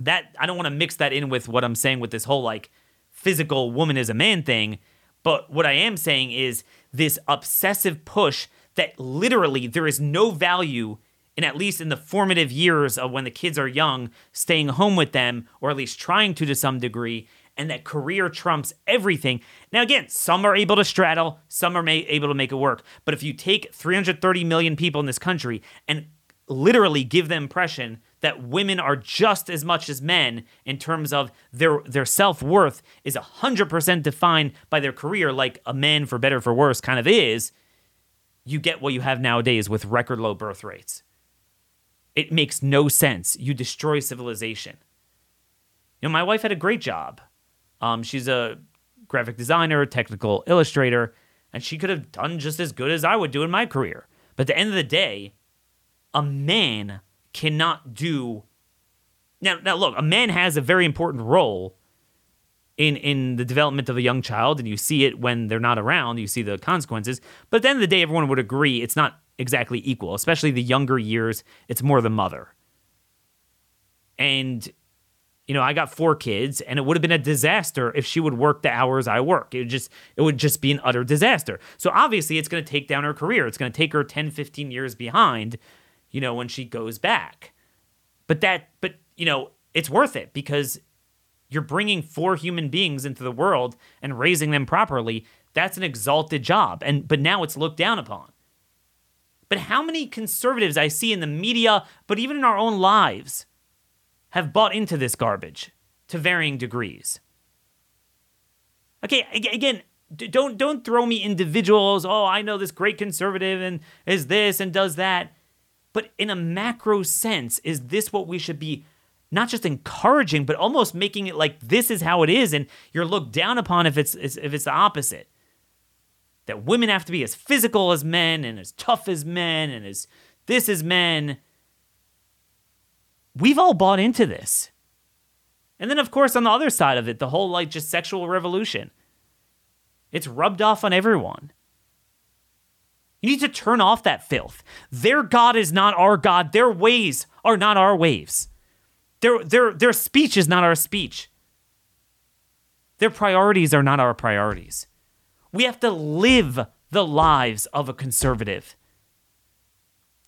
That I don't want to mix that in with what I'm saying with this whole like physical woman is a man thing. But what I am saying is this obsessive push that literally there is no value in at least in the formative years of when the kids are young, staying home with them, or at least trying to to some degree, and that career trumps everything. Now, again, some are able to straddle, some are able to make it work. But if you take 330 million people in this country and literally give the impression that women are just as much as men in terms of their their self-worth is 100% defined by their career like a man for better for worse kind of is you get what you have nowadays with record low birth rates it makes no sense. You destroy civilization. You know, my wife had a great job. Um, she's a graphic designer, technical illustrator, and she could have done just as good as I would do in my career. But at the end of the day, a man cannot do. Now, now look, a man has a very important role in in the development of a young child, and you see it when they're not around. You see the consequences. But at the end of the day, everyone would agree it's not exactly equal, especially the younger years. It's more the mother. And, you know, I got four kids, and it would have been a disaster if she would work the hours I work. It would just it would just be an utter disaster. So obviously it's gonna take down her career. It's gonna take her 10, 15 years behind, you know, when she goes back. But that but you know, it's worth it because you're bringing four human beings into the world and raising them properly. That's an exalted job. And but now it's looked down upon. But how many conservatives I see in the media, but even in our own lives, have bought into this garbage to varying degrees? Okay, again, don't don't throw me individuals. Oh, I know this great conservative and is this and does that. But in a macro sense, is this what we should be not just encouraging, but almost making it like this is how it is, and you're looked down upon if it's if it's the opposite? that women have to be as physical as men and as tough as men and as this as men. We've all bought into this. And then, of course, on the other side of it, the whole like just sexual revolution. It's rubbed off on everyone. You need to turn off that filth. Their God is not our God. Their ways are not our ways. Their, their, their speech is not our speech. Their priorities are not our priorities. We have to live the lives of a conservative.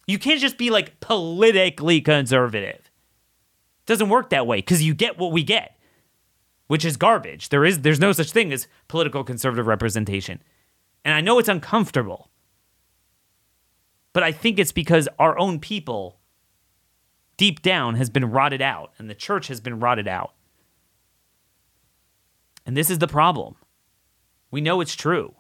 You can't just be like politically conservative. It doesn't work that way because you get what we get, which is garbage. There is there's no such thing as political conservative representation. And I know it's uncomfortable. But I think it's because our own people deep down has been rotted out and the church has been rotted out. And this is the problem. We know it's true.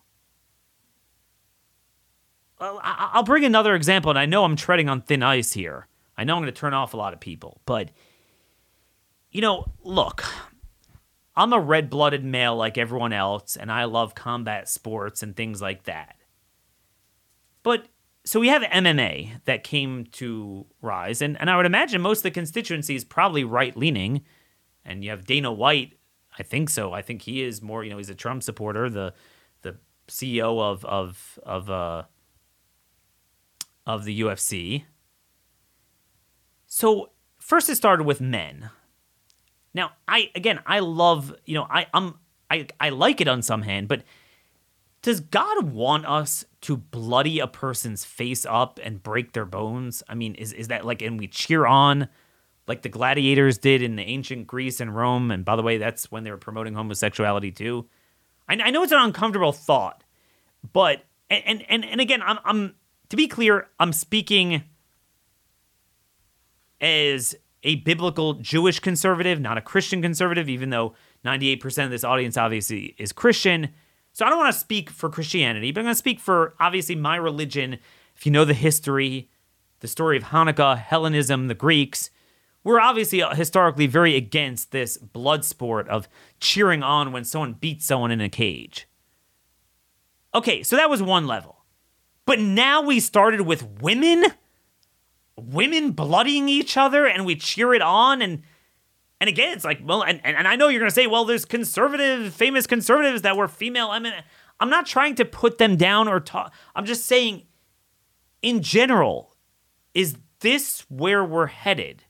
I'll bring another example, and I know I'm treading on thin ice here. I know I'm going to turn off a lot of people, but you know, look, I'm a red blooded male like everyone else, and I love combat sports and things like that. But so we have MMA that came to rise, and, and I would imagine most of the constituency is probably right leaning. And you have Dana White, I think so. I think he is more, you know, he's a Trump supporter, the the CEO of of of uh of the UFC. So first it started with men. Now, I again, I love, you know, I I'm I I like it on some hand, but does God want us to bloody a person's face up and break their bones? I mean, is is that like and we cheer on like the gladiators did in the ancient Greece and Rome? And by the way, that's when they were promoting homosexuality too. I, I know it's an uncomfortable thought, but and and and again, I'm I'm to be clear, I'm speaking as a biblical Jewish conservative, not a Christian conservative, even though 98% of this audience obviously is Christian. So I don't want to speak for Christianity, but I'm going to speak for obviously my religion. If you know the history, the story of Hanukkah, Hellenism, the Greeks, we're obviously uh, historically very against this blood sport of cheering on when someone beats someone in a cage. Okay, so that was one level. But now we started with women? women bloodying each other and we cheer it on and and again it's like well and, and, and i know you're going to say well there's conservative famous conservatives that were female I mean, i'm not trying to put them down or talk i'm just saying in general is this where we're headed?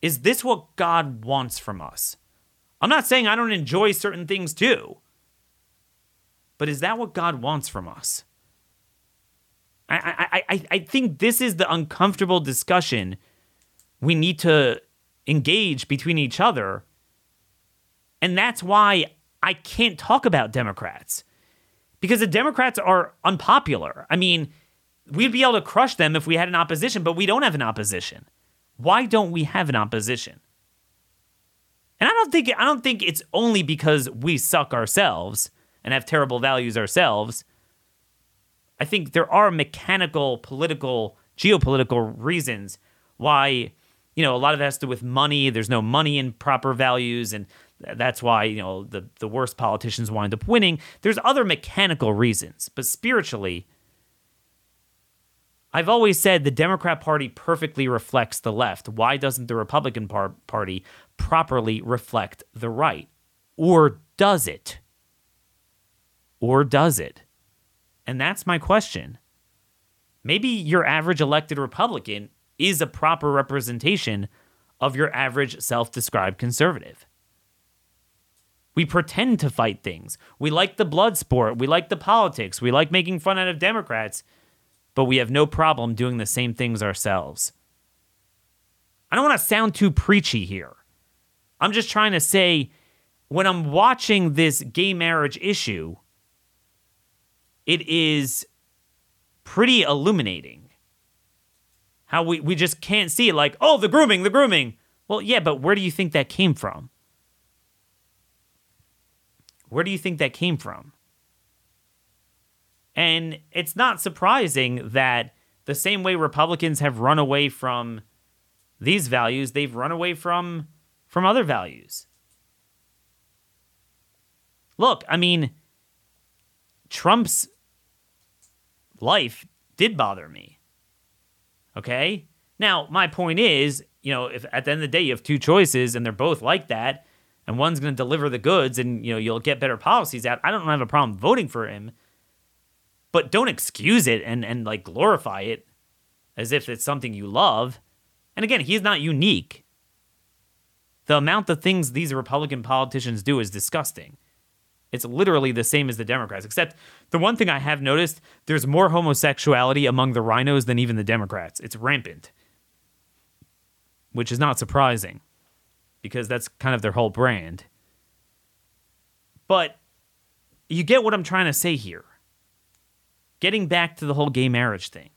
Is this what god wants from us? I'm not saying i don't enjoy certain things too but is that what god wants from us? I, I, I, I think this is the uncomfortable discussion we need to engage between each other. And that's why I can't talk about Democrats because the Democrats are unpopular. I mean, we'd be able to crush them if we had an opposition, but we don't have an opposition. Why don't we have an opposition? And I don't think I don't think it's only because we suck ourselves and have terrible values ourselves. I think there are mechanical, political, geopolitical reasons why, you know, a lot of it has to do with money. There's no money in proper values, and that's why, you know, the, the worst politicians wind up winning. There's other mechanical reasons, but spiritually, I've always said the Democrat Party perfectly reflects the left. Why doesn't the Republican par- Party properly reflect the right? Or does it? Or does it? And that's my question. Maybe your average elected Republican is a proper representation of your average self described conservative. We pretend to fight things. We like the blood sport. We like the politics. We like making fun out of Democrats, but we have no problem doing the same things ourselves. I don't want to sound too preachy here. I'm just trying to say when I'm watching this gay marriage issue, it is pretty illuminating how we, we just can't see it like, oh, the grooming, the grooming. Well, yeah, but where do you think that came from? Where do you think that came from? And it's not surprising that the same way Republicans have run away from these values, they've run away from from other values. Look, I mean, Trump's life did bother me. Okay? Now, my point is, you know, if at the end of the day you have two choices and they're both like that, and one's going to deliver the goods and, you know, you'll get better policies out, I don't have a problem voting for him. But don't excuse it and, and like glorify it as if it's something you love. And again, he's not unique. The amount of things these Republican politicians do is disgusting. It's literally the same as the Democrats, except the one thing I have noticed there's more homosexuality among the RINOs than even the Democrats. It's rampant, which is not surprising because that's kind of their whole brand. But you get what I'm trying to say here. Getting back to the whole gay marriage thing.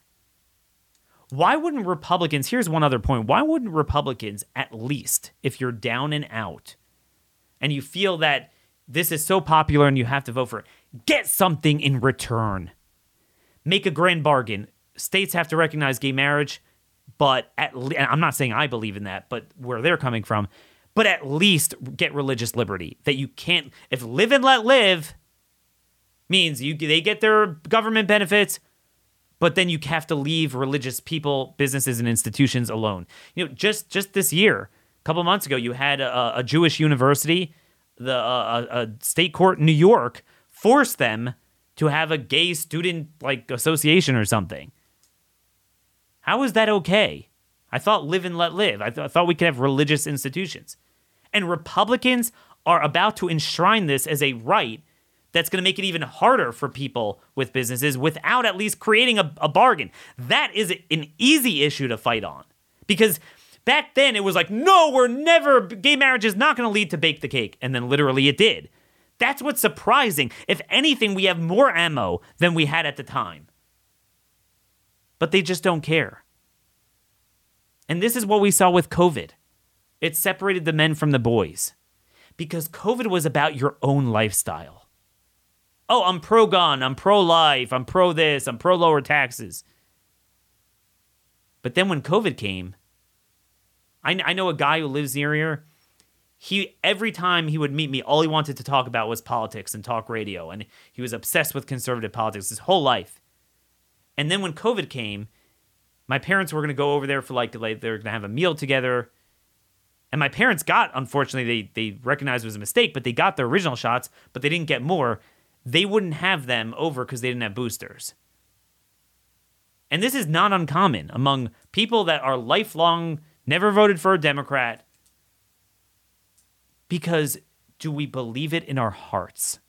Why wouldn't Republicans, here's one other point, why wouldn't Republicans, at least if you're down and out and you feel that this is so popular and you have to vote for it. Get something in return. make a grand bargain. States have to recognize gay marriage, but at le- I'm not saying I believe in that, but where they're coming from, but at least get religious liberty that you can't if live and let live means you they get their government benefits but then you have to leave religious people businesses and institutions alone you know just just this year a couple months ago you had a, a jewish university the uh, a, a state court in new york forced them to have a gay student like association or something. How is that okay? I thought live and let live. I, th- I thought we could have religious institutions. And republicans are about to enshrine this as a right that's going to make it even harder for people with businesses without at least creating a, a bargain. That is an easy issue to fight on. Because back then it was like, no, we're never, gay marriage is not going to lead to bake the cake. And then literally it did. That's what's surprising. If anything, we have more ammo than we had at the time. But they just don't care. And this is what we saw with COVID it separated the men from the boys because COVID was about your own lifestyle oh, I'm pro gun, I'm pro life, I'm pro this, I'm pro lower taxes. But then when COVID came, I, I know a guy who lives near here. He every time he would meet me, all he wanted to talk about was politics and talk radio, and he was obsessed with conservative politics his whole life. And then when COVID came, my parents were going to go over there for like, like they were going to have a meal together. And my parents got, unfortunately, they they recognized it was a mistake, but they got their original shots, but they didn't get more they wouldn't have them over because they didn't have boosters. And this is not uncommon among people that are lifelong, never voted for a Democrat. Because do we believe it in our hearts?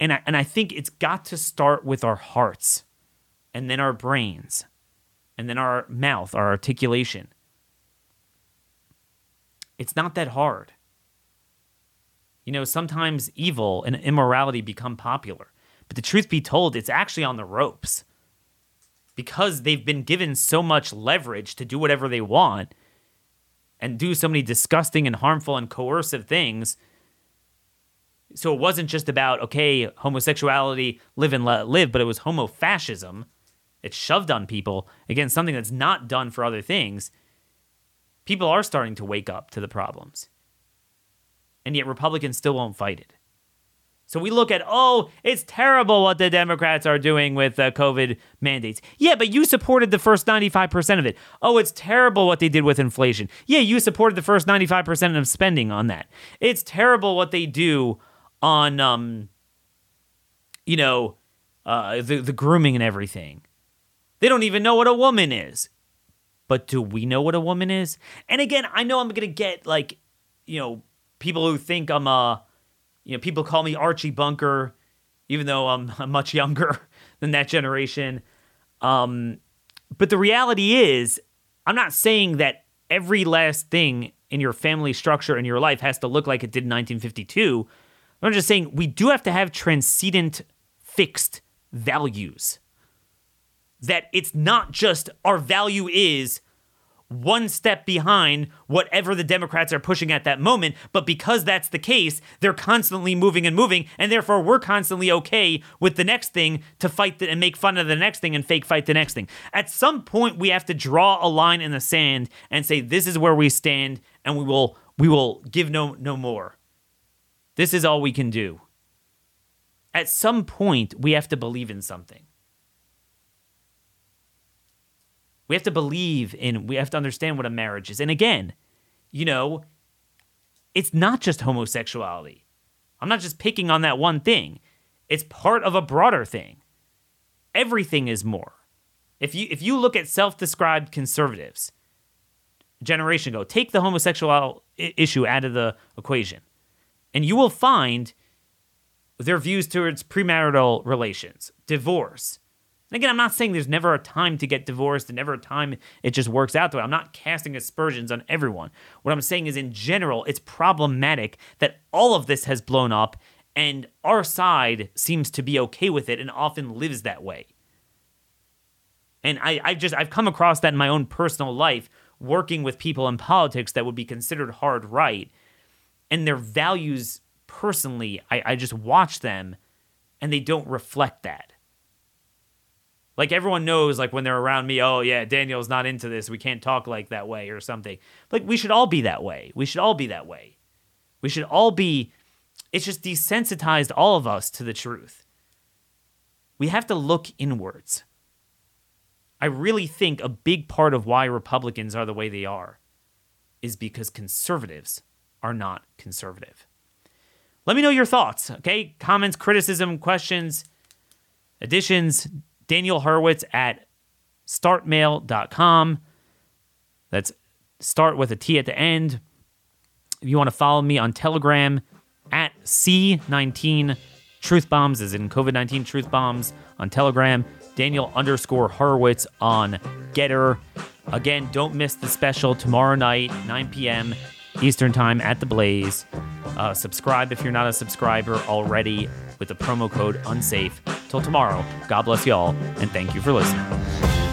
And I, and I think it's got to start with our hearts and then our brains and then our mouth, our articulation. It's not that hard. You know, sometimes evil and immorality become popular. But the truth be told, it's actually on the ropes. Because they've been given so much leverage to do whatever they want and do so many disgusting and harmful and coercive things. So it wasn't just about, okay, homosexuality, live and let live, but it was homofascism. It's shoved on people. Again, something that's not done for other things. People are starting to wake up to the problems and yet Republicans still won't fight it. So we look at, oh, it's terrible what the Democrats are doing with uh, COVID mandates. Yeah, but you supported the first 95% of it. Oh, it's terrible what they did with inflation. Yeah, you supported the first 95% of spending on that. It's terrible what they do on, um, you know, uh, the, the grooming and everything. They don't even know what a woman is. But do we know what a woman is? And again, I know I'm going to get like, you know, people who think I'm a, you know, people call me Archie Bunker, even though I'm, I'm much younger than that generation. Um, but the reality is, I'm not saying that every last thing in your family structure in your life has to look like it did in 1952. I'm just saying we do have to have transcendent, fixed values. That it's not just our value is one step behind whatever the Democrats are pushing at that moment. But because that's the case, they're constantly moving and moving, and therefore we're constantly okay with the next thing to fight the, and make fun of the next thing and fake fight the next thing. At some point, we have to draw a line in the sand and say this is where we stand, and we will we will give no no more. This is all we can do. At some point, we have to believe in something. We have to believe in, we have to understand what a marriage is. And again, you know, it's not just homosexuality. I'm not just picking on that one thing. It's part of a broader thing. Everything is more. If you if you look at self-described conservatives, generation ago, take the homosexual issue out of the equation, and you will find their views towards premarital relations, divorce, and again, I'm not saying there's never a time to get divorced and never a time it just works out the way. I'm not casting aspersions on everyone. What I'm saying is, in general, it's problematic that all of this has blown up and our side seems to be okay with it and often lives that way. And I, I just, I've come across that in my own personal life, working with people in politics that would be considered hard right. And their values personally, I, I just watch them and they don't reflect that Like everyone knows, like when they're around me, oh yeah, Daniel's not into this. We can't talk like that way or something. Like we should all be that way. We should all be that way. We should all be. It's just desensitized all of us to the truth. We have to look inwards. I really think a big part of why Republicans are the way they are is because conservatives are not conservative. Let me know your thoughts, okay? Comments, criticism, questions, additions. Daniel Horowitz at startmail.com. That's start with a T at the end. If you want to follow me on Telegram at C19 Truth Bombs, is in COVID 19 Truth Bombs on Telegram. Daniel underscore Horowitz on Gettr. Again, don't miss the special tomorrow night, 9 p.m. Eastern Time at the Blaze. Uh, subscribe if you're not a subscriber already with the promo code UNSAFE. Till tomorrow, God bless y'all, and thank you for listening.